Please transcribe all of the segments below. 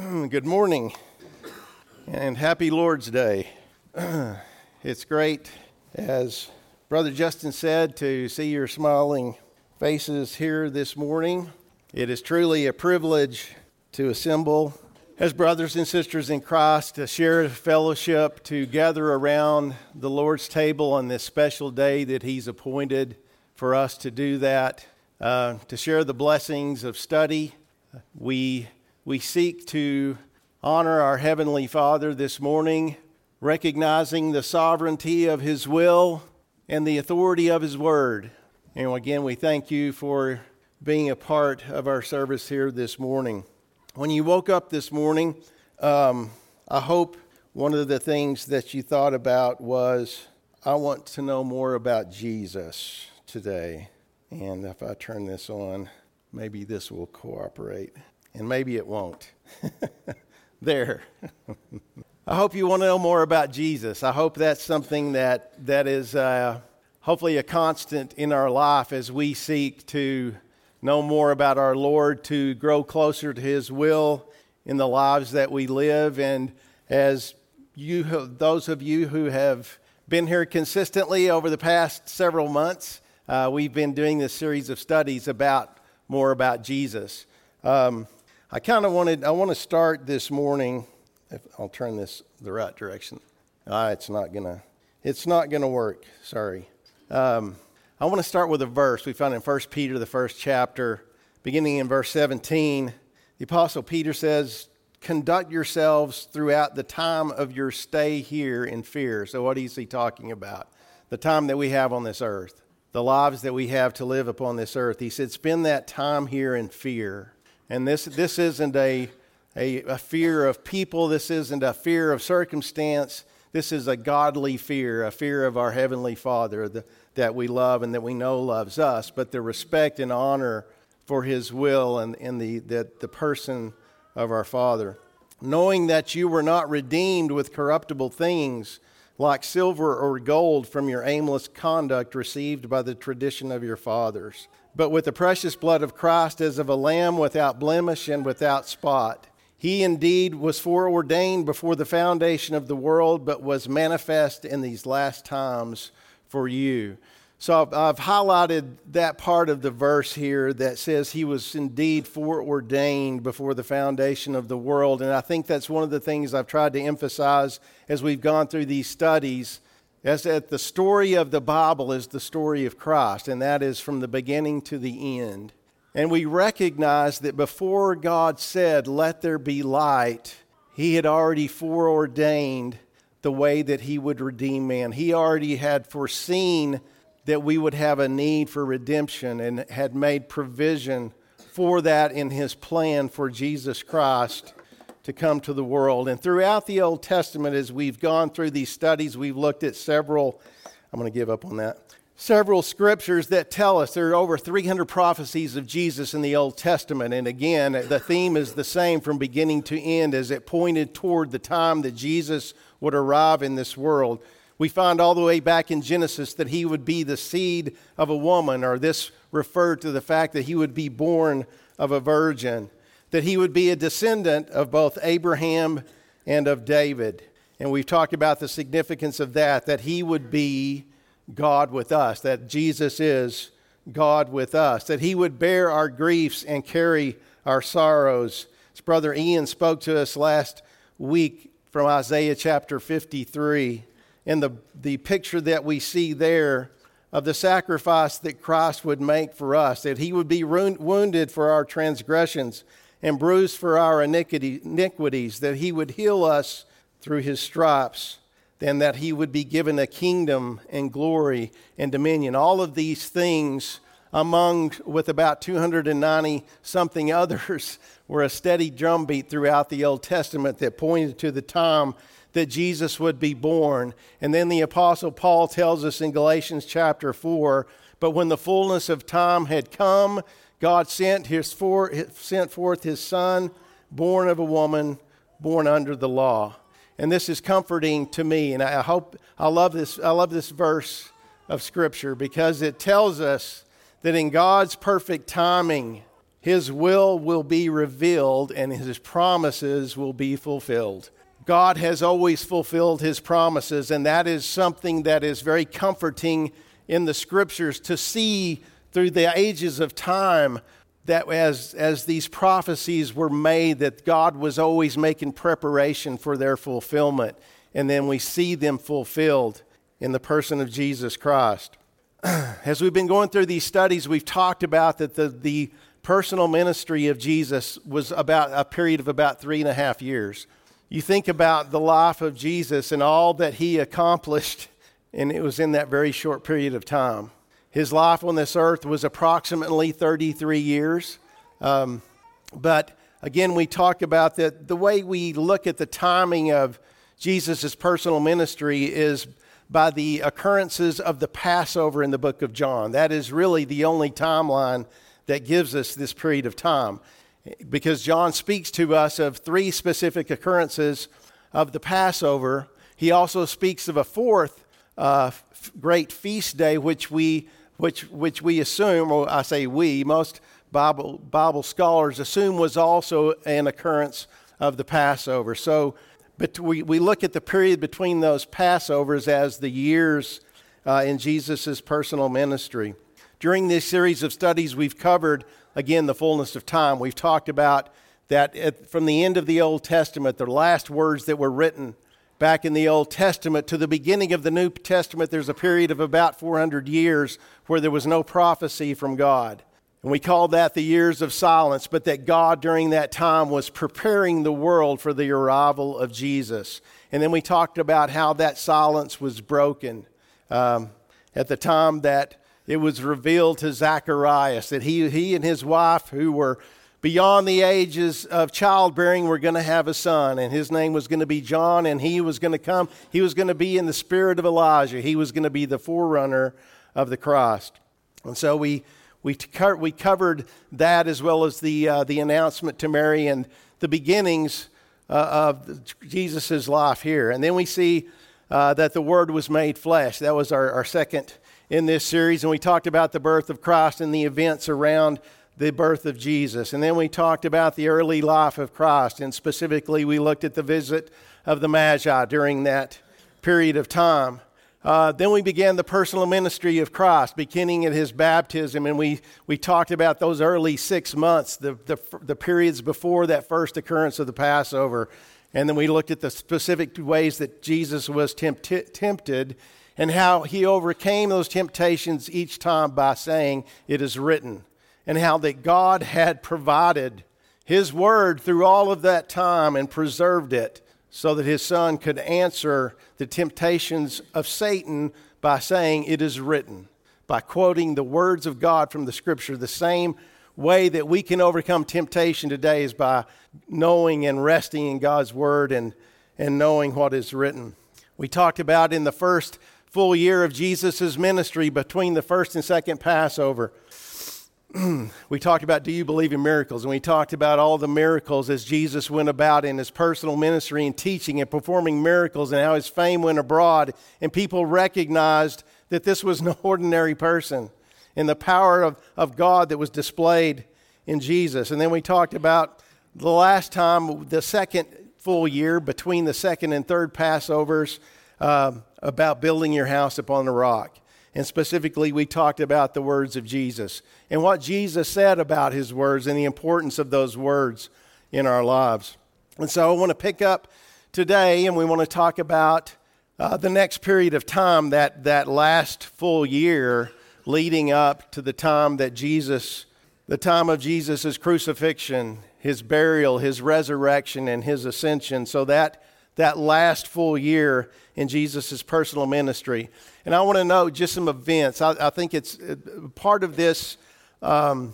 Good morning and happy Lord's Day. it's great, as Brother Justin said, to see your smiling faces here this morning. It is truly a privilege to assemble as brothers and sisters in Christ to share fellowship, to gather around the Lord's table on this special day that He's appointed for us to do that, uh, to share the blessings of study. We we seek to honor our Heavenly Father this morning, recognizing the sovereignty of His will and the authority of His Word. And again, we thank you for being a part of our service here this morning. When you woke up this morning, um, I hope one of the things that you thought about was, I want to know more about Jesus today. And if I turn this on, maybe this will cooperate and maybe it won't. there. I hope you want to know more about Jesus. I hope that's something that, that is uh, hopefully a constant in our life as we seek to know more about our Lord, to grow closer to His will in the lives that we live. And as you, those of you who have been here consistently over the past several months, uh, we've been doing this series of studies about more about Jesus. Um, I kind of wanted, I want to start this morning. If I'll turn this the right direction. Ah, it's not gonna, it's not gonna work. Sorry. Um, I want to start with a verse we found in 1 Peter, the first chapter, beginning in verse 17. The Apostle Peter says, Conduct yourselves throughout the time of your stay here in fear. So, what is he talking about? The time that we have on this earth, the lives that we have to live upon this earth. He said, Spend that time here in fear. And this, this isn't a, a, a fear of people, this isn't a fear of circumstance. This is a godly fear, a fear of our Heavenly Father the, that we love and that we know loves us, but the respect and honor for His will and, and the, the, the person of our Father. Knowing that you were not redeemed with corruptible things like silver or gold from your aimless conduct received by the tradition of your fathers but with the precious blood of Christ as of a lamb without blemish and without spot. He indeed was foreordained before the foundation of the world, but was manifest in these last times for you. So I've, highlighted that part of the verse here that says he was indeed foreordained before the foundation of the world. And I think that's one of the things I've tried to emphasize as we've gone through these studies as that the story of the Bible is the story of Christ, and that is from the beginning to the end. And we recognize that before God said, Let there be light, He had already foreordained the way that He would redeem man. He already had foreseen that we would have a need for redemption and had made provision for that in His plan for Jesus Christ to come to the world. And throughout the Old Testament, as we've gone through these studies, we've looked at several, I'm going to give up on that, several scriptures that tell us there are over 300 prophecies of Jesus in the Old Testament. And again, the theme is the same from beginning to end as it pointed toward the time that Jesus would arrive in this world. We find all the way back in Genesis that he would be the seed of a woman, or this referred to the fact that he would be born of a virgin that he would be a descendant of both Abraham and of David. And we've talked about the significance of that, that he would be God with us, that Jesus is God with us, that he would bear our griefs and carry our sorrows. As Brother Ian spoke to us last week from Isaiah chapter 53, and the, the picture that we see there of the sacrifice that Christ would make for us, that he would be wounded for our transgressions and bruised for our iniquities, that he would heal us through his stripes, then that he would be given a kingdom and glory and dominion. All of these things, among with about 290 something others, were a steady drumbeat throughout the Old Testament that pointed to the time that Jesus would be born. And then the Apostle Paul tells us in Galatians chapter 4 But when the fullness of time had come, God sent, his for, sent forth his son, born of a woman, born under the law. And this is comforting to me. And I hope, I love this, I love this verse of Scripture because it tells us that in God's perfect timing, His will will be revealed and His promises will be fulfilled. God has always fulfilled His promises, and that is something that is very comforting in the scriptures to see through the ages of time that as, as these prophecies were made, that God was always making preparation for their fulfillment. And then we see them fulfilled in the person of Jesus Christ. As we've been going through these studies, we've talked about that the, the personal ministry of Jesus was about a period of about three and a half years. You think about the life of Jesus and all that he accomplished, and it was in that very short period of time. His life on this earth was approximately 33 years. Um, but again, we talk about that the way we look at the timing of Jesus' personal ministry is by the occurrences of the Passover in the book of John. That is really the only timeline that gives us this period of time. Because John speaks to us of three specific occurrences of the Passover. He also speaks of a fourth uh, great feast day, which we which, which we assume, or I say we, most Bible, Bible scholars assume was also an occurrence of the Passover. So but we, we look at the period between those Passovers as the years uh, in Jesus' personal ministry. During this series of studies, we've covered, again, the fullness of time. We've talked about that at, from the end of the Old Testament, the last words that were written back in the Old Testament to the beginning of the New Testament, there's a period of about 400 years where there was no prophecy from God. And we call that the years of silence, but that God during that time was preparing the world for the arrival of Jesus. And then we talked about how that silence was broken um, at the time that it was revealed to Zacharias that he, he and his wife, who were beyond the ages of childbearing were going to have a son, and his name was going to be John, and he was going to come. He was going to be in the spirit of Elijah. He was going to be the forerunner of the Christ. And so we, we, we covered that as well as the, uh, the announcement to Mary and the beginnings uh, of Jesus' life here. And then we see uh, that the Word was made flesh. That was our, our second in this series. And we talked about the birth of Christ and the events around the birth of Jesus. And then we talked about the early life of Christ, and specifically, we looked at the visit of the Magi during that period of time. Uh, then we began the personal ministry of Christ, beginning at his baptism, and we, we talked about those early six months, the, the, the periods before that first occurrence of the Passover. And then we looked at the specific ways that Jesus was tempt- tempted and how he overcame those temptations each time by saying, It is written and how that God had provided His word through all of that time and preserved it so that His Son could answer the temptations of Satan by saying, It is written, by quoting the words of God from the Scripture. The same way that we can overcome temptation today is by knowing and resting in God's word and, and knowing what is written. We talked about in the first full year of Jesus' ministry between the first and second Passover we talked about do you believe in miracles? And we talked about all the miracles as Jesus went about in his personal ministry and teaching and performing miracles and how his fame went abroad. And people recognized that this was no ordinary person and the power of, of God that was displayed in Jesus. And then we talked about the last time, the second full year between the second and third Passovers, uh, about building your house upon the rock. And specifically, we talked about the words of Jesus and what Jesus said about his words and the importance of those words in our lives. And so I want to pick up today and we want to talk about uh, the next period of time, that, that last full year leading up to the time that Jesus, the time of Jesus' crucifixion, his burial, his resurrection, and his ascension. So that, that last full year in Jesus' personal ministry. And I want to know just some events. I, I think it's uh, part of this um,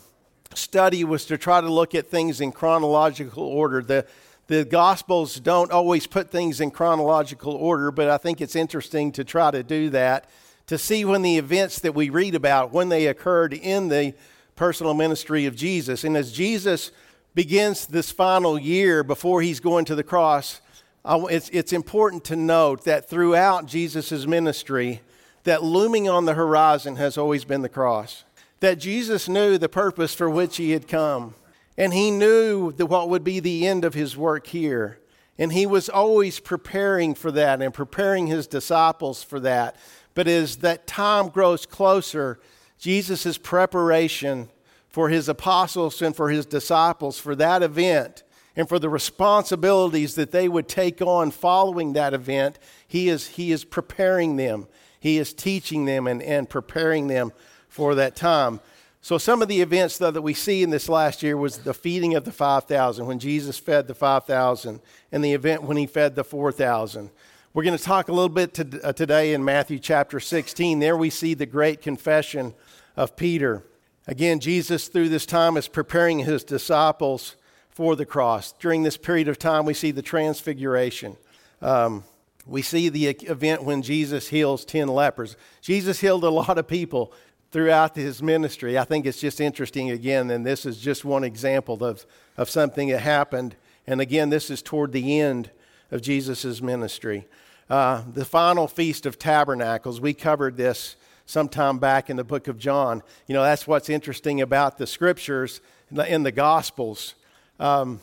study was to try to look at things in chronological order. The, the Gospels don't always put things in chronological order, but I think it's interesting to try to do that to see when the events that we read about, when they occurred in the personal ministry of Jesus. And as Jesus begins this final year before he's going to the cross, it's, it's important to note that throughout Jesus' ministry, that looming on the horizon has always been the cross. that Jesus knew the purpose for which he had come. And he knew that what would be the end of his work here. And he was always preparing for that and preparing his disciples for that. But as that time grows closer, Jesus' preparation for his apostles and for his disciples for that event and for the responsibilities that they would take on following that event, he is, he is preparing them. He is teaching them and, and preparing them for that time. So, some of the events though, that we see in this last year was the feeding of the 5,000, when Jesus fed the 5,000, and the event when he fed the 4,000. We're going to talk a little bit to, uh, today in Matthew chapter 16. There we see the great confession of Peter. Again, Jesus, through this time, is preparing his disciples for the cross. During this period of time, we see the transfiguration. Um, we see the event when Jesus heals 10 lepers. Jesus healed a lot of people throughout his ministry. I think it's just interesting again, and this is just one example of, of something that happened. And again, this is toward the end of Jesus' ministry. Uh, the final Feast of Tabernacles, we covered this sometime back in the book of John. You know, that's what's interesting about the scriptures in the Gospels um,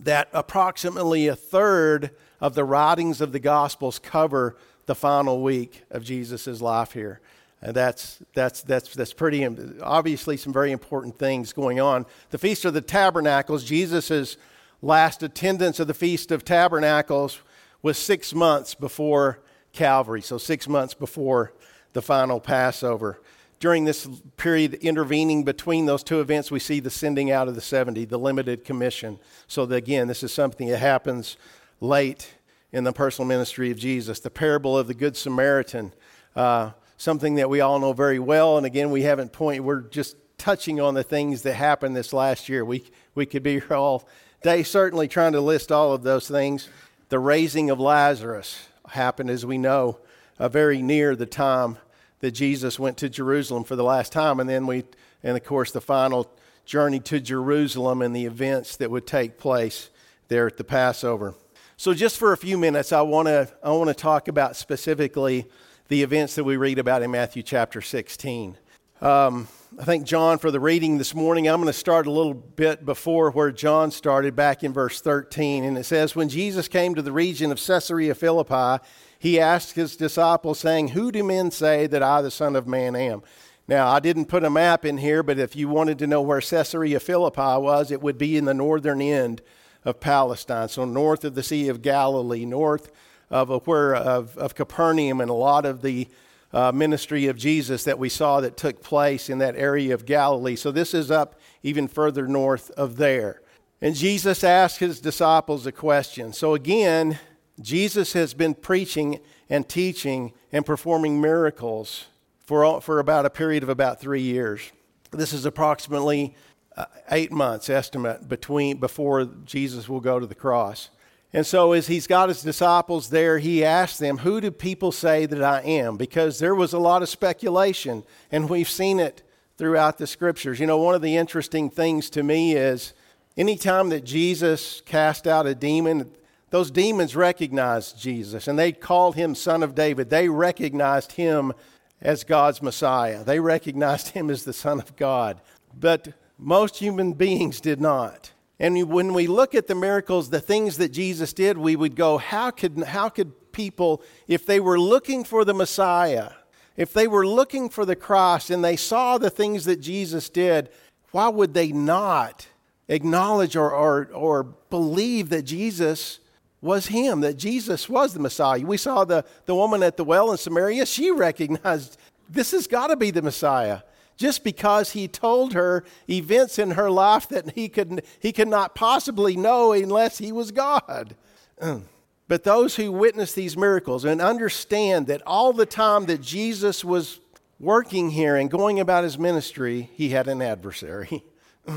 that approximately a third of the writings of the Gospels cover the final week of Jesus' life here. And that's, that's, that's, that's pretty, obviously, some very important things going on. The Feast of the Tabernacles, Jesus' last attendance of the Feast of Tabernacles was six months before Calvary, so six months before the final Passover during this period intervening between those two events, we see the sending out of the 70, the limited commission. So, that, again, this is something that happens late in the personal ministry of Jesus. The parable of the Good Samaritan, uh, something that we all know very well. And again, we haven't pointed, we're just touching on the things that happened this last year. We, we could be here all day, certainly trying to list all of those things. The raising of Lazarus happened, as we know, uh, very near the time that Jesus went to Jerusalem for the last time. And then we, and of course, the final journey to Jerusalem and the events that would take place there at the Passover. So, just for a few minutes, I want to I want to talk about specifically the events that we read about in Matthew chapter 16. Um, I thank John for the reading this morning. I'm going to start a little bit before where John started, back in verse 13. And it says, When Jesus came to the region of Caesarea Philippi, he asked his disciples, saying, Who do men say that I, the Son of Man, am? Now, I didn't put a map in here, but if you wanted to know where Caesarea Philippi was, it would be in the northern end of Palestine, so north of the Sea of Galilee, north of, where, of, of Capernaum, and a lot of the uh, ministry of Jesus that we saw that took place in that area of Galilee. So this is up even further north of there. And Jesus asked his disciples a question. So again, Jesus has been preaching and teaching and performing miracles for, for about a period of about three years. This is approximately uh, eight months estimate between before Jesus will go to the cross. And so, as he's got his disciples there, he asks them, Who do people say that I am? Because there was a lot of speculation, and we've seen it throughout the scriptures. You know, one of the interesting things to me is anytime that Jesus cast out a demon, those demons recognized Jesus and they called him Son of David. They recognized him as God's Messiah, they recognized him as the Son of God. But most human beings did not. And when we look at the miracles, the things that Jesus did, we would go, how could, how could people, if they were looking for the Messiah, if they were looking for the cross and they saw the things that Jesus did, why would they not acknowledge or, or, or believe that Jesus was him, that Jesus was the Messiah. We saw the, the woman at the well in Samaria, she recognized this has got to be the Messiah. Just because he told her events in her life that he could, he could not possibly know unless he was God. But those who witness these miracles and understand that all the time that Jesus was working here and going about his ministry, he had an adversary.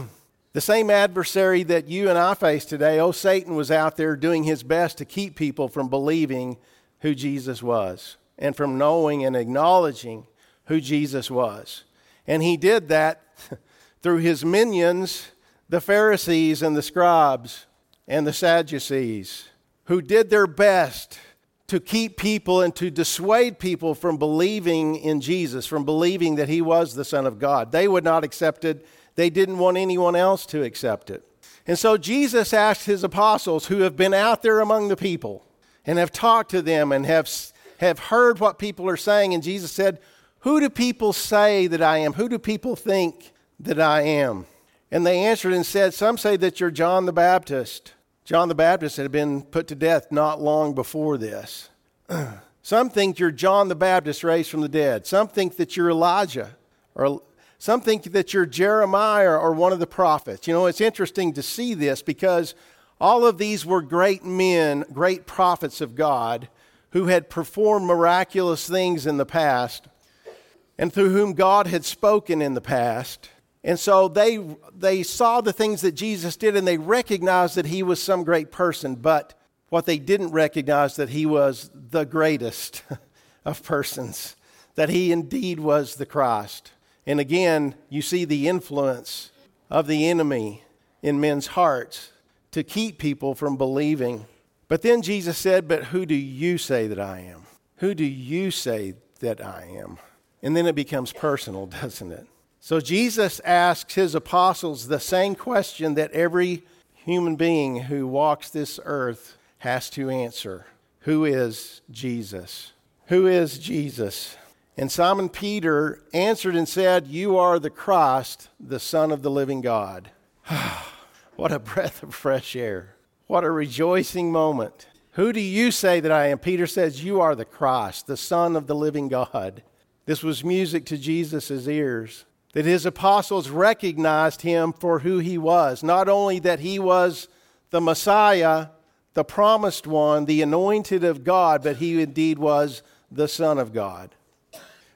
The same adversary that you and I face today, oh, Satan was out there doing his best to keep people from believing who Jesus was and from knowing and acknowledging who Jesus was. And he did that through his minions, the Pharisees and the scribes and the Sadducees, who did their best to keep people and to dissuade people from believing in Jesus, from believing that he was the Son of God. They would not accept it, they didn't want anyone else to accept it. And so Jesus asked his apostles, who have been out there among the people and have talked to them and have, have heard what people are saying, and Jesus said, Who do people say that I am? Who do people think that I am? And they answered and said, Some say that you're John the Baptist. John the Baptist had been put to death not long before this. some think you're John the Baptist raised from the dead. Some think that you're Elijah. Or some think that you're Jeremiah or one of the prophets. You know, it's interesting to see this because all of these were great men, great prophets of God who had performed miraculous things in the past and through whom God had spoken in the past. And so they, they saw the things that Jesus did and they recognized that he was some great person, but what they didn't recognize that he was the greatest of persons, that he indeed was the Christ. And again, you see the influence of the enemy in men's hearts to keep people from believing. But then Jesus said, But who do you say that I am? Who do you say that I am? And then it becomes personal, doesn't it? So Jesus asks his apostles the same question that every human being who walks this earth has to answer Who is Jesus? Who is Jesus? And Simon Peter answered and said, You are the Christ, the Son of the living God. what a breath of fresh air. What a rejoicing moment. Who do you say that I am? Peter says, You are the Christ, the Son of the living God. This was music to Jesus' ears that his apostles recognized him for who he was. Not only that he was the Messiah, the promised one, the anointed of God, but he indeed was the Son of God.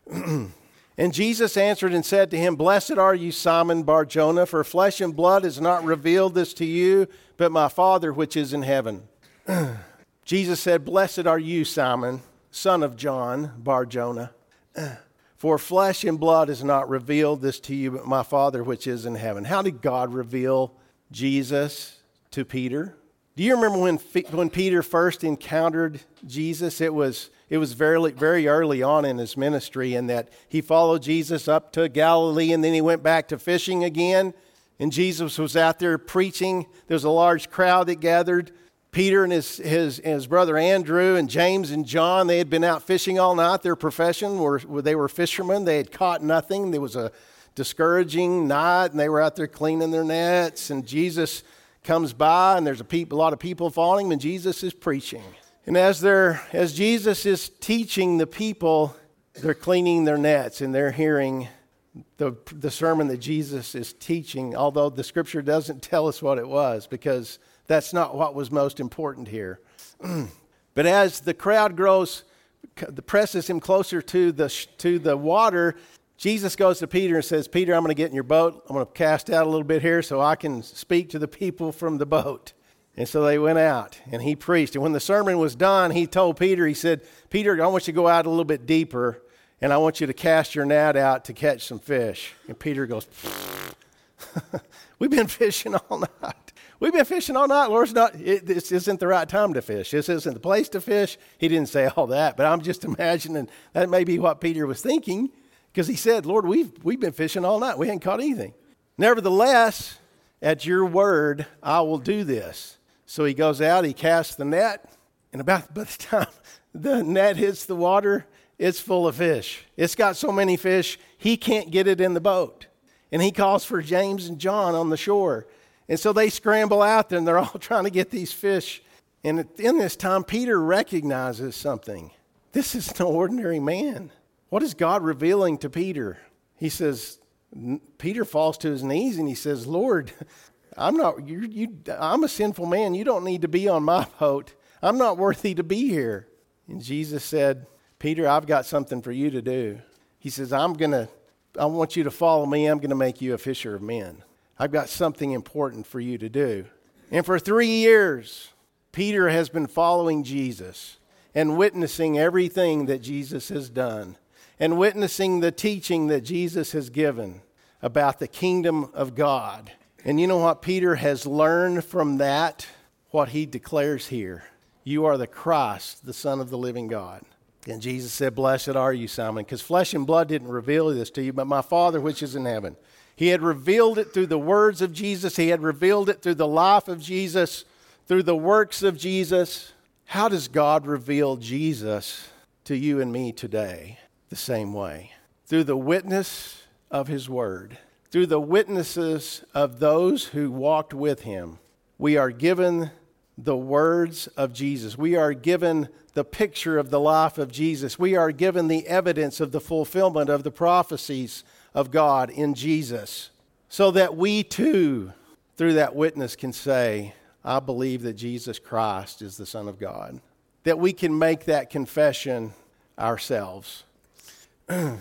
and Jesus answered and said to him, Blessed are you, Simon Barjona, for flesh and blood has not revealed this to you, but my Father which is in heaven. Jesus said, Blessed are you, Simon, son of John Barjona. For flesh and blood has not revealed this to you, but my Father which is in heaven. How did God reveal Jesus to Peter? Do you remember when, when Peter first encountered Jesus? It was, it was very, very early on in his ministry, in that he followed Jesus up to Galilee and then he went back to fishing again. And Jesus was out there preaching. There was a large crowd that gathered. Peter and his, his, his brother Andrew and James and John, they had been out fishing all night. Their profession were, they were fishermen. They had caught nothing. There was a discouraging night, and they were out there cleaning their nets. And Jesus comes by, and there's a, peop, a lot of people following him, and Jesus is preaching. And as, they're, as Jesus is teaching the people, they're cleaning their nets and they're hearing the, the sermon that Jesus is teaching, although the scripture doesn't tell us what it was because that's not what was most important here. but as the crowd grows, presses him closer to the, to the water, Jesus goes to Peter and says, Peter, I'm going to get in your boat. I'm going to cast out a little bit here so I can speak to the people from the boat. And so they went out and he preached. And when the sermon was done, he told Peter, he said, Peter, I want you to go out a little bit deeper and I want you to cast your net out to catch some fish. And Peter goes, We've been fishing all night. We've been fishing all night. Lord's not, it, this isn't the right time to fish. This isn't the place to fish. He didn't say all that, but I'm just imagining that may be what Peter was thinking because he said, Lord, we've, we've been fishing all night. We hadn't caught anything. Nevertheless, at your word, I will do this. So he goes out, he casts the net, and about by the time the net hits the water, it's full of fish. It's got so many fish, he can't get it in the boat. And he calls for James and John on the shore. And so they scramble out there and they're all trying to get these fish. And in this time, Peter recognizes something. This is no ordinary man. What is God revealing to Peter? He says, Peter falls to his knees and he says, Lord, I'm not, you, you, I'm a sinful man. You don't need to be on my boat. I'm not worthy to be here. And Jesus said, Peter, I've got something for you to do. He says, I'm going to, I want you to follow me. I'm going to make you a fisher of men. I've got something important for you to do. And for three years, Peter has been following Jesus and witnessing everything that Jesus has done and witnessing the teaching that Jesus has given about the kingdom of God. And you know what Peter has learned from that? What he declares here. You are the Christ, the Son of the living God. And Jesus said, Blessed are you, Simon, because flesh and blood didn't reveal this to you, but my Father which is in heaven. He had revealed it through the words of Jesus, He had revealed it through the life of Jesus, through the works of Jesus. How does God reveal Jesus to you and me today? The same way through the witness of His Word, through the witnesses of those who walked with Him. We are given the words of Jesus. We are given the picture of the life of Jesus. We are given the evidence of the fulfillment of the prophecies of God in Jesus, so that we too, through that witness, can say, I believe that Jesus Christ is the Son of God. That we can make that confession ourselves. and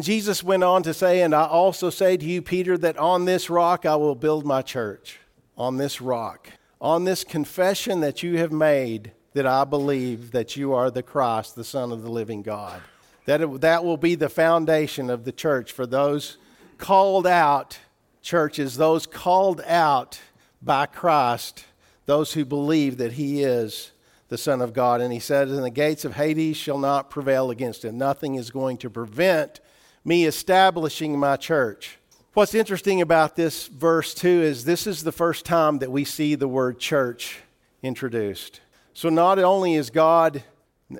Jesus went on to say, And I also say to you, Peter, that on this rock I will build my church. On this rock on this confession that you have made that I believe that you are the Christ, the Son of the living God. That, it, that will be the foundation of the church for those called out churches, those called out by Christ, those who believe that He is the Son of God. And He said, And the gates of Hades shall not prevail against Him. Nothing is going to prevent me establishing my church. What's interesting about this verse, too, is this is the first time that we see the word church introduced. So not only is God,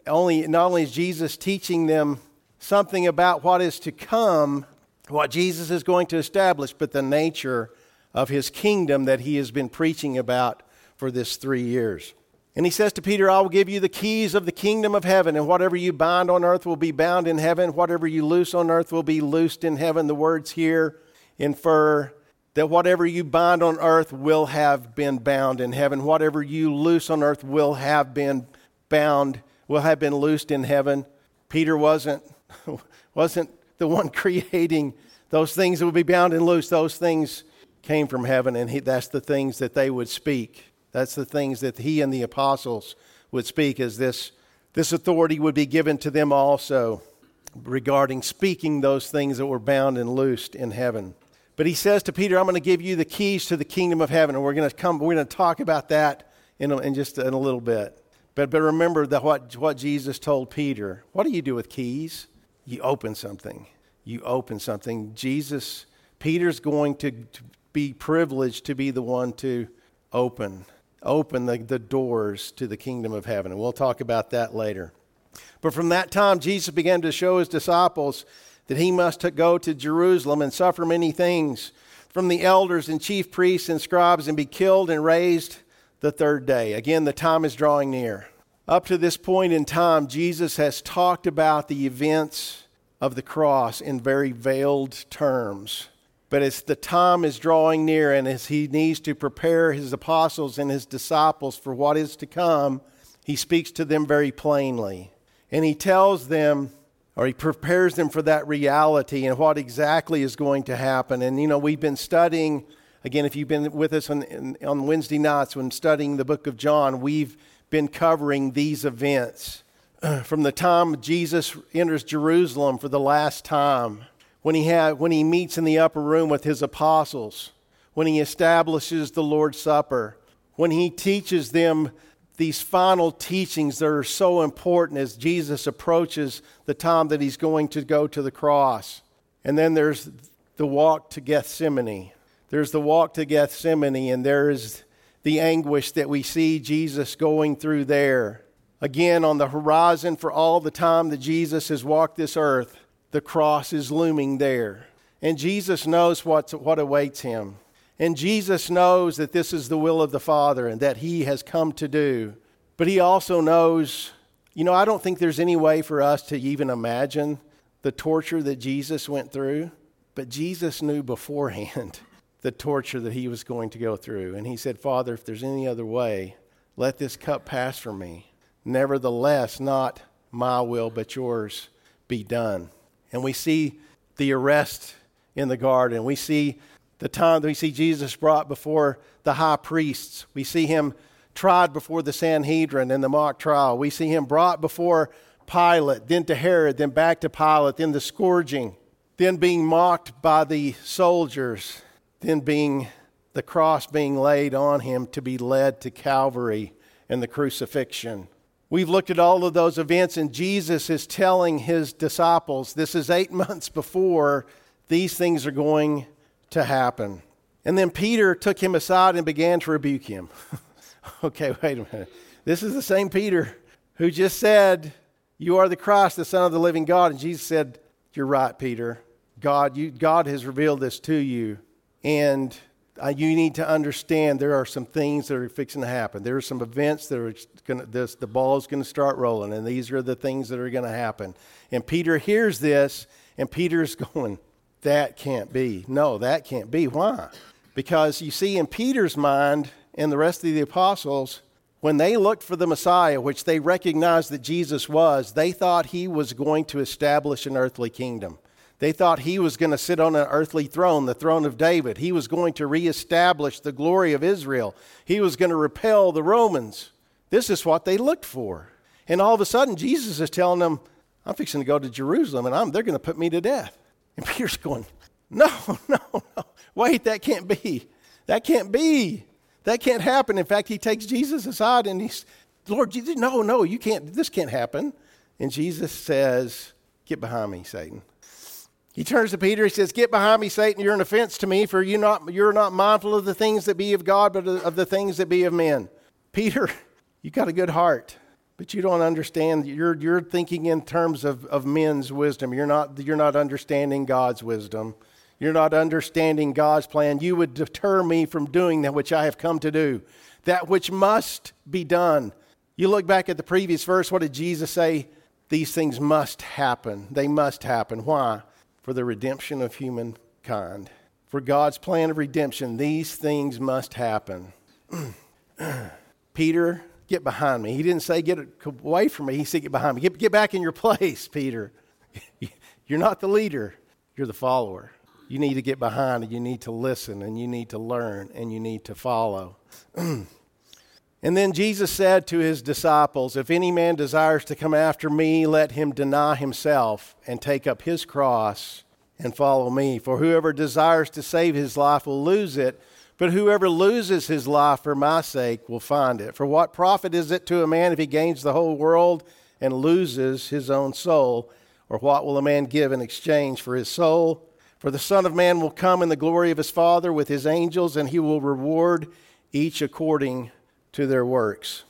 only, not only is Jesus teaching them something about what is to come, what Jesus is going to establish, but the nature of his kingdom that he has been preaching about for this three years. And he says to Peter, I will give you the keys of the kingdom of heaven, and whatever you bind on earth will be bound in heaven, whatever you loose on earth will be loosed in heaven. The words here infer that whatever you bind on earth will have been bound in heaven. Whatever you loose on earth will have been bound, will have been loosed in heaven. Peter wasn't, wasn't the one creating those things that would be bound and loose. Those things came from heaven, and he, that's the things that they would speak. That's the things that he and the apostles would speak as this, this authority would be given to them also regarding speaking those things that were bound and loosed in heaven. But he says to Peter, I'm going to give you the keys to the kingdom of heaven. And we're going to come, we're going to talk about that in, a, in just in a little bit. But, but remember that what, what Jesus told Peter. What do you do with keys? You open something. You open something. Jesus, Peter's going to, to be privileged to be the one to open, open the, the doors to the kingdom of heaven. And we'll talk about that later. But from that time, Jesus began to show his disciples that he must go to Jerusalem and suffer many things from the elders and chief priests and scribes and be killed and raised the third day. Again, the time is drawing near. Up to this point in time, Jesus has talked about the events of the cross in very veiled terms. But as the time is drawing near and as he needs to prepare his apostles and his disciples for what is to come, he speaks to them very plainly. And he tells them or he prepares them for that reality and what exactly is going to happen. And, you know, we've been studying, again, if you've been with us on, on Wednesday nights when studying the book of John, we've been covering these events. From the time Jesus enters Jerusalem for the last time, when he, when he meets in the upper room with his apostles, when he establishes the Lord's Supper, when he teaches them these final teachings that are so important as Jesus approaches the time that he's going to go to the cross. And then there's the walk to Gethsemane. There's the walk to Gethsemane, and there is the anguish that we see Jesus going through there. Again, on the horizon for all the time that Jesus has walked this earth, the cross is looming there. And Jesus knows what's, what awaits him. And Jesus knows that this is the will of the Father and that He has come to do. But He also knows, you know, I don't think there's any way for us to even imagine the torture that Jesus went through. But Jesus knew beforehand the torture that He was going to go through. And He said, Father, if there's any other way, let this cup pass from me. Nevertheless, not my will, but yours be done. And we see the arrest in the garden. We see the time that we see Jesus brought before the high priests. We see him tried before the Sanhedrin in the mock trial. We see him brought before Pilate, then to Herod, then back to Pilate, then the scourging, then being mocked by the soldiers, then being the cross being laid on him to be led to Calvary and the crucifixion. We've looked at all of those events, and Jesus is telling his disciples this is eight months before these things are going to happen. And then Peter took him aside and began to rebuke him. okay, wait a minute. This is the same Peter who just said, You are the Christ, the Son of the living God. And Jesus said, You're right, Peter. God, you, God has revealed this to you. And uh, you need to understand there are some things that are fixing to happen. There are some events that are going to, this, the ball is going to start rolling, and these are the things that are going to happen. And Peter hears this, and Peter's going, That can't be. No, that can't be. Why? Because you see, in Peter's mind and the rest of the apostles, when they looked for the Messiah, which they recognized that Jesus was, they thought he was going to establish an earthly kingdom. They thought he was going to sit on an earthly throne, the throne of David. He was going to reestablish the glory of Israel. He was going to repel the Romans. This is what they looked for. And all of a sudden, Jesus is telling them, I'm fixing to go to Jerusalem and I'm, they're going to put me to death. And Peter's going, No, no, no. Wait, that can't be. That can't be. That can't happen. In fact, he takes Jesus aside and he's, Lord Jesus, no, no, you can't, this can't happen. And Jesus says, Get behind me, Satan. He turns to Peter, he says, Get behind me, Satan, you're an offense to me, for you not, you're not mindful of the things that be of God, but of the things that be of men. Peter, you got a good heart, but you don't understand. You're, you're thinking in terms of, of men's wisdom. You're not, you're not understanding God's wisdom. You're not understanding God's plan. You would deter me from doing that which I have come to do, that which must be done. You look back at the previous verse, what did Jesus say? These things must happen. They must happen. Why? For the redemption of humankind. For God's plan of redemption, these things must happen. Peter, get behind me. He didn't say get away from me. He said get behind me. Get, get back in your place, Peter. You're not the leader, you're the follower. You need to get behind and you need to listen and you need to learn and you need to follow. and then Jesus said to his disciples, If any man desires to come after me, let him deny himself and take up his cross and follow me. For whoever desires to save his life will lose it, but whoever loses his life for my sake will find it. For what profit is it to a man if he gains the whole world and loses his own soul? Or what will a man give in exchange for his soul? For the Son of Man will come in the glory of his Father with his angels, and he will reward each according to their works.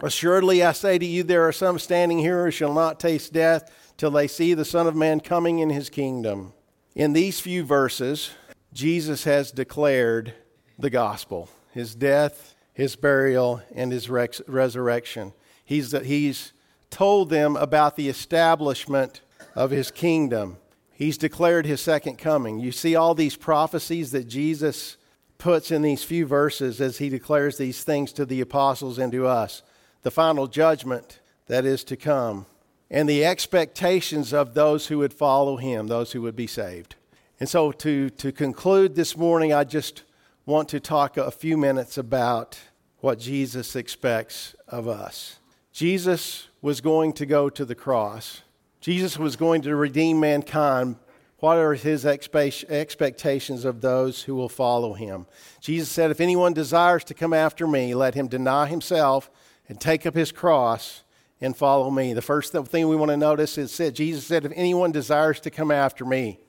Assuredly, I say to you, there are some standing here who shall not taste death till they see the Son of Man coming in his kingdom. In these few verses, Jesus has declared the gospel his death, his burial, and his resurrection. He's, he's told them about the establishment of his kingdom he's declared his second coming. You see all these prophecies that Jesus puts in these few verses as he declares these things to the apostles and to us the final judgment that is to come, and the expectations of those who would follow him, those who would be saved. And so, to, to conclude this morning, I just want to talk a few minutes about what Jesus expects of us. Jesus was going to go to the cross. Jesus was going to redeem mankind. What are his expectations of those who will follow him? Jesus said, If anyone desires to come after me, let him deny himself and take up his cross and follow me. The first thing we want to notice is that Jesus said, If anyone desires to come after me,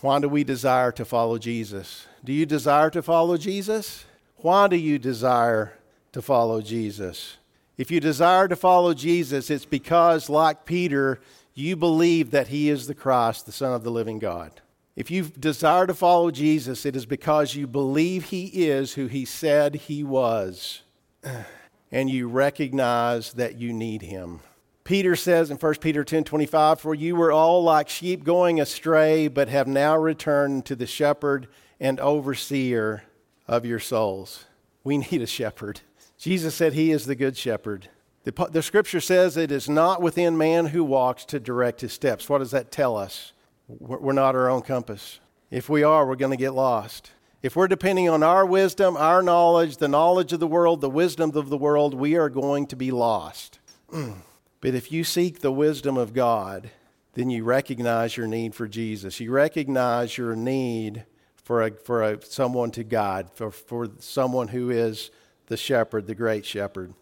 why do we desire to follow Jesus? Do you desire to follow Jesus? Why do you desire to follow Jesus? If you desire to follow Jesus, it's because, like Peter, you believe that he is the Christ, the Son of the living God. If you desire to follow Jesus, it is because you believe he is who he said he was, and you recognize that you need him. Peter says in 1 Peter 10:25, "For you were all like sheep going astray, but have now returned to the shepherd and overseer of your souls." We need a shepherd. Jesus said he is the good shepherd. The, the scripture says it is not within man who walks to direct his steps. What does that tell us? We're not our own compass. If we are, we're going to get lost. If we're depending on our wisdom, our knowledge, the knowledge of the world, the wisdom of the world, we are going to be lost. but if you seek the wisdom of God, then you recognize your need for Jesus. You recognize your need for, a, for a, someone to guide, for, for someone who is the shepherd, the great shepherd.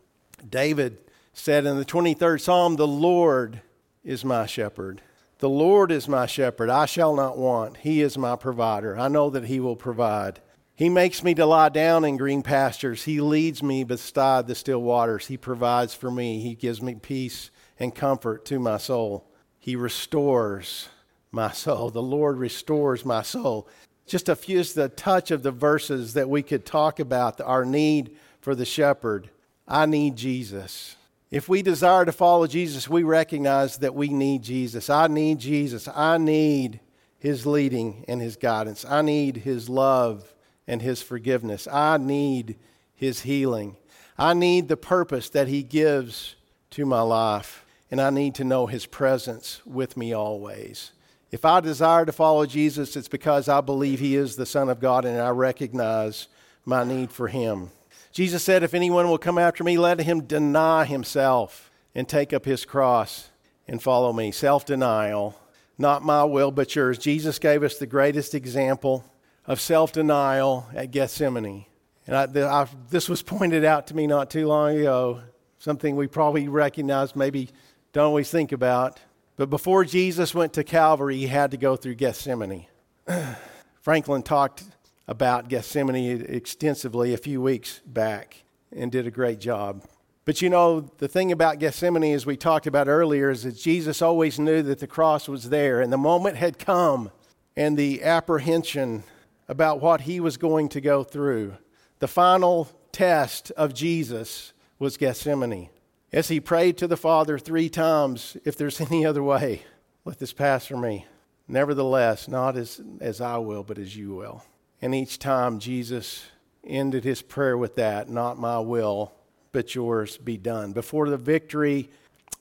David said in the 23rd Psalm, The Lord is my shepherd. The Lord is my shepherd. I shall not want. He is my provider. I know that He will provide. He makes me to lie down in green pastures. He leads me beside the still waters. He provides for me. He gives me peace and comfort to my soul. He restores my soul. The Lord restores my soul. Just a few, just the touch of the verses that we could talk about our need for the shepherd. I need Jesus. If we desire to follow Jesus, we recognize that we need Jesus. I need Jesus. I need his leading and his guidance. I need his love and his forgiveness. I need his healing. I need the purpose that he gives to my life. And I need to know his presence with me always. If I desire to follow Jesus, it's because I believe he is the Son of God and I recognize my need for him. Jesus said, If anyone will come after me, let him deny himself and take up his cross and follow me. Self denial, not my will, but yours. Jesus gave us the greatest example of self denial at Gethsemane. And I, I, this was pointed out to me not too long ago, something we probably recognize, maybe don't always think about. But before Jesus went to Calvary, he had to go through Gethsemane. Franklin talked about Gethsemane extensively a few weeks back and did a great job. But you know, the thing about Gethsemane, as we talked about earlier, is that Jesus always knew that the cross was there, and the moment had come, and the apprehension about what he was going to go through. The final test of Jesus was Gethsemane. As he prayed to the Father three times, if there's any other way, let this pass from me. Nevertheless, not as, as I will, but as you will. And each time Jesus ended his prayer with that, not my will, but yours be done. Before the victory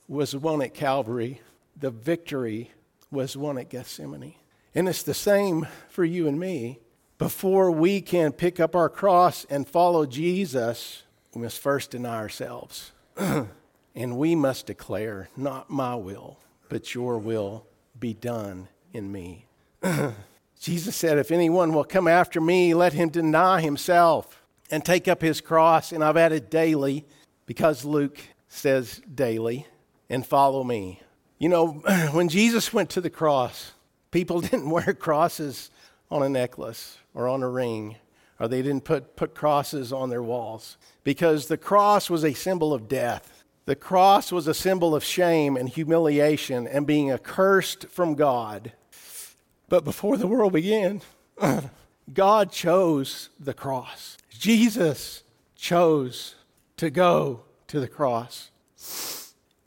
was won at Calvary, the victory was won at Gethsemane. And it's the same for you and me. Before we can pick up our cross and follow Jesus, we must first deny ourselves. and we must declare, not my will, but your will be done in me. Jesus said, If anyone will come after me, let him deny himself and take up his cross. And I've added daily because Luke says daily and follow me. You know, when Jesus went to the cross, people didn't wear crosses on a necklace or on a ring, or they didn't put, put crosses on their walls because the cross was a symbol of death. The cross was a symbol of shame and humiliation and being accursed from God. But before the world began, God chose the cross. Jesus chose to go to the cross.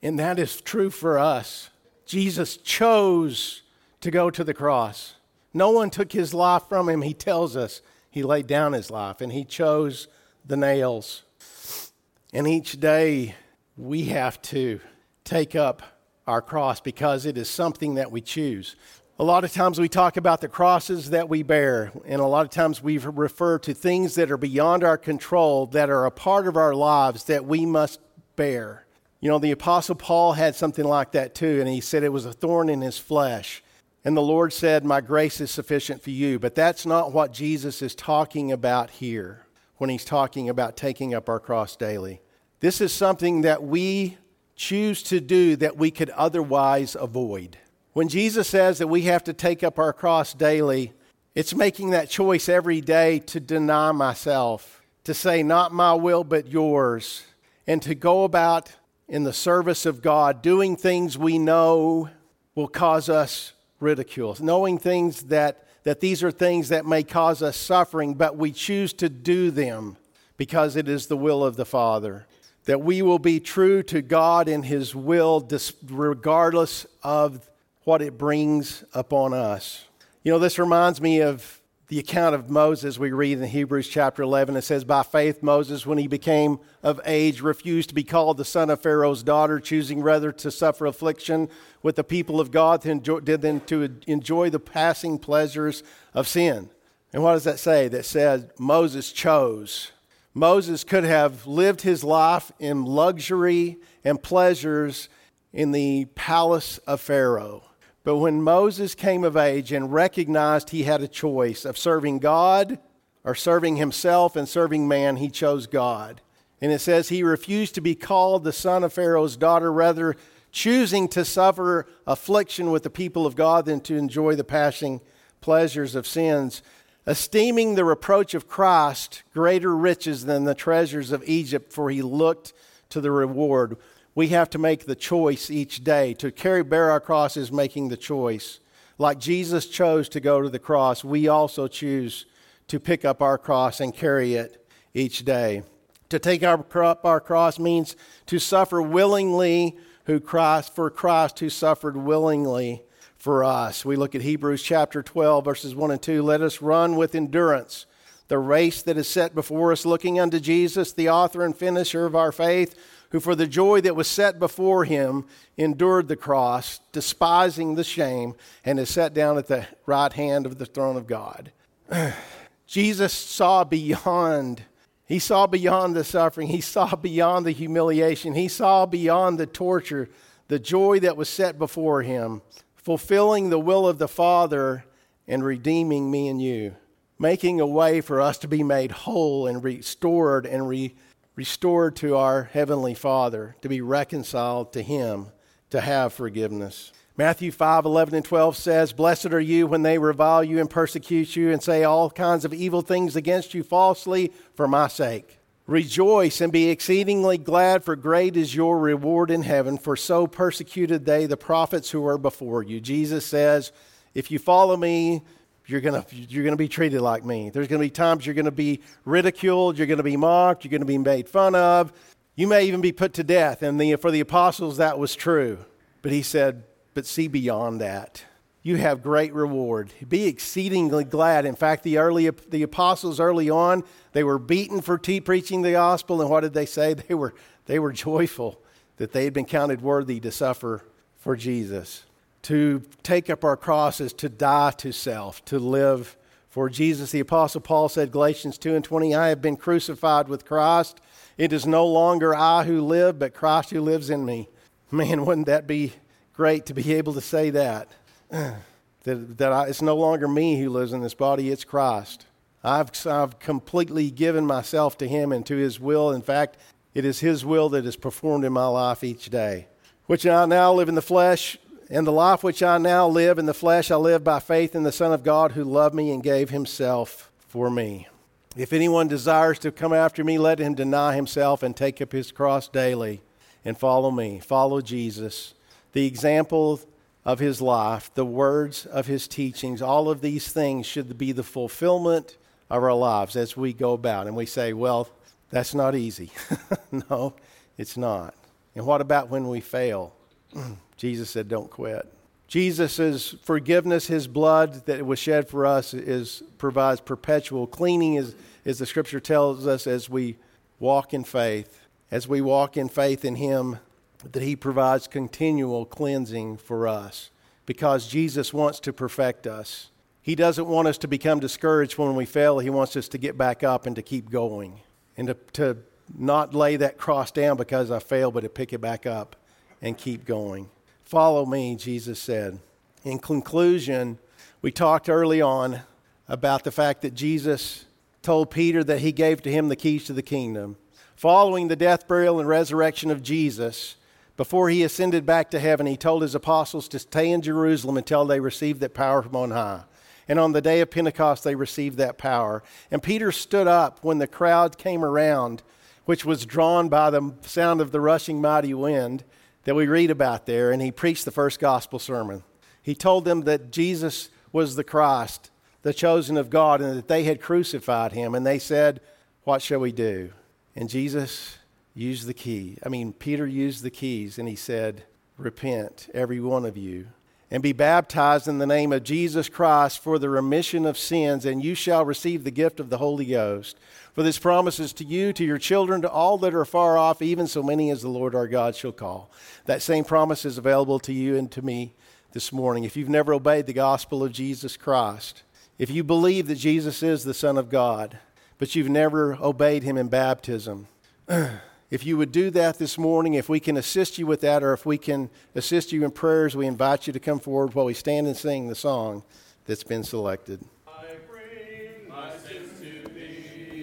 And that is true for us. Jesus chose to go to the cross. No one took his life from him. He tells us he laid down his life and he chose the nails. And each day we have to take up our cross because it is something that we choose. A lot of times we talk about the crosses that we bear, and a lot of times we refer to things that are beyond our control, that are a part of our lives that we must bear. You know, the Apostle Paul had something like that too, and he said it was a thorn in his flesh. And the Lord said, My grace is sufficient for you. But that's not what Jesus is talking about here when he's talking about taking up our cross daily. This is something that we choose to do that we could otherwise avoid. When Jesus says that we have to take up our cross daily, it's making that choice every day to deny myself, to say, Not my will, but yours, and to go about in the service of God, doing things we know will cause us ridicule, knowing things that, that these are things that may cause us suffering, but we choose to do them because it is the will of the Father. That we will be true to God and His will, regardless of what it brings upon us. You know, this reminds me of the account of Moses we read in Hebrews chapter 11. It says, By faith, Moses, when he became of age, refused to be called the son of Pharaoh's daughter, choosing rather to suffer affliction with the people of God than to enjoy the passing pleasures of sin. And what does that say? That said, Moses chose. Moses could have lived his life in luxury and pleasures in the palace of Pharaoh. But when Moses came of age and recognized he had a choice of serving God or serving himself and serving man, he chose God. And it says he refused to be called the son of Pharaoh's daughter, rather choosing to suffer affliction with the people of God than to enjoy the passing pleasures of sins, esteeming the reproach of Christ greater riches than the treasures of Egypt, for he looked to the reward. We have to make the choice each day. To carry bear our cross is making the choice. Like Jesus chose to go to the cross, we also choose to pick up our cross and carry it each day. To take up our cross means to suffer willingly who Christ for Christ who suffered willingly for us. We look at Hebrews chapter 12 verses 1 and 2. Let us run with endurance the race that is set before us looking unto Jesus the author and finisher of our faith who for the joy that was set before him endured the cross despising the shame and is set down at the right hand of the throne of God. Jesus saw beyond he saw beyond the suffering. He saw beyond the humiliation. He saw beyond the torture, the joy that was set before him, fulfilling the will of the Father and redeeming me and you, making a way for us to be made whole and restored and re- restored to our Heavenly Father, to be reconciled to Him, to have forgiveness. Matthew 5 11 and 12 says, Blessed are you when they revile you and persecute you and say all kinds of evil things against you falsely for my sake. Rejoice and be exceedingly glad, for great is your reward in heaven, for so persecuted they the prophets who were before you. Jesus says, If you follow me, you're going you're to be treated like me. There's going to be times you're going to be ridiculed, you're going to be mocked, you're going to be made fun of. You may even be put to death. And the, for the apostles, that was true. But he said, but see beyond that. You have great reward. Be exceedingly glad. In fact, the early the apostles early on, they were beaten for tea preaching the gospel, and what did they say? They were they were joyful that they had been counted worthy to suffer for Jesus. To take up our crosses, to die to self, to live for Jesus. The apostle Paul said, Galatians 2 and 20, I have been crucified with Christ. It is no longer I who live, but Christ who lives in me. Man, wouldn't that be great to be able to say that. that, that I, it's no longer me who lives in this body, it's Christ. I've, I've completely given myself to Him and to His will. In fact, it is His will that is performed in my life each day. Which I now live in the flesh, and the life which I now live in the flesh, I live by faith in the Son of God who loved me and gave Himself for me. If anyone desires to come after me, let him deny himself and take up his cross daily and follow me. Follow Jesus the example of his life, the words of his teachings, all of these things should be the fulfillment of our lives as we go about. And we say, well, that's not easy. no, it's not. And what about when we fail? Jesus said, don't quit. Jesus' forgiveness, his blood that was shed for us, is, provides perpetual cleaning, as, as the scripture tells us, as we walk in faith. As we walk in faith in him, that He provides continual cleansing for us because Jesus wants to perfect us. He doesn't want us to become discouraged when we fail. He wants us to get back up and to keep going and to, to not lay that cross down because I failed, but to pick it back up and keep going. Follow me, Jesus said. In conclusion, we talked early on about the fact that Jesus told Peter that he gave to him the keys to the kingdom. Following the death, burial, and resurrection of Jesus, before he ascended back to heaven, he told his apostles to stay in Jerusalem until they received that power from on high. And on the day of Pentecost, they received that power. And Peter stood up when the crowd came around, which was drawn by the sound of the rushing mighty wind that we read about there, and he preached the first gospel sermon. He told them that Jesus was the Christ, the chosen of God, and that they had crucified him. And they said, What shall we do? And Jesus use the key. I mean, Peter used the keys and he said, Repent, every one of you, and be baptized in the name of Jesus Christ for the remission of sins, and you shall receive the gift of the Holy Ghost. For this promises to you, to your children, to all that are far off, even so many as the Lord our God shall call. That same promise is available to you and to me this morning. If you've never obeyed the gospel of Jesus Christ, if you believe that Jesus is the Son of God, but you've never obeyed him in baptism, If you would do that this morning, if we can assist you with that, or if we can assist you in prayers, we invite you to come forward while we stand and sing the song that's been selected.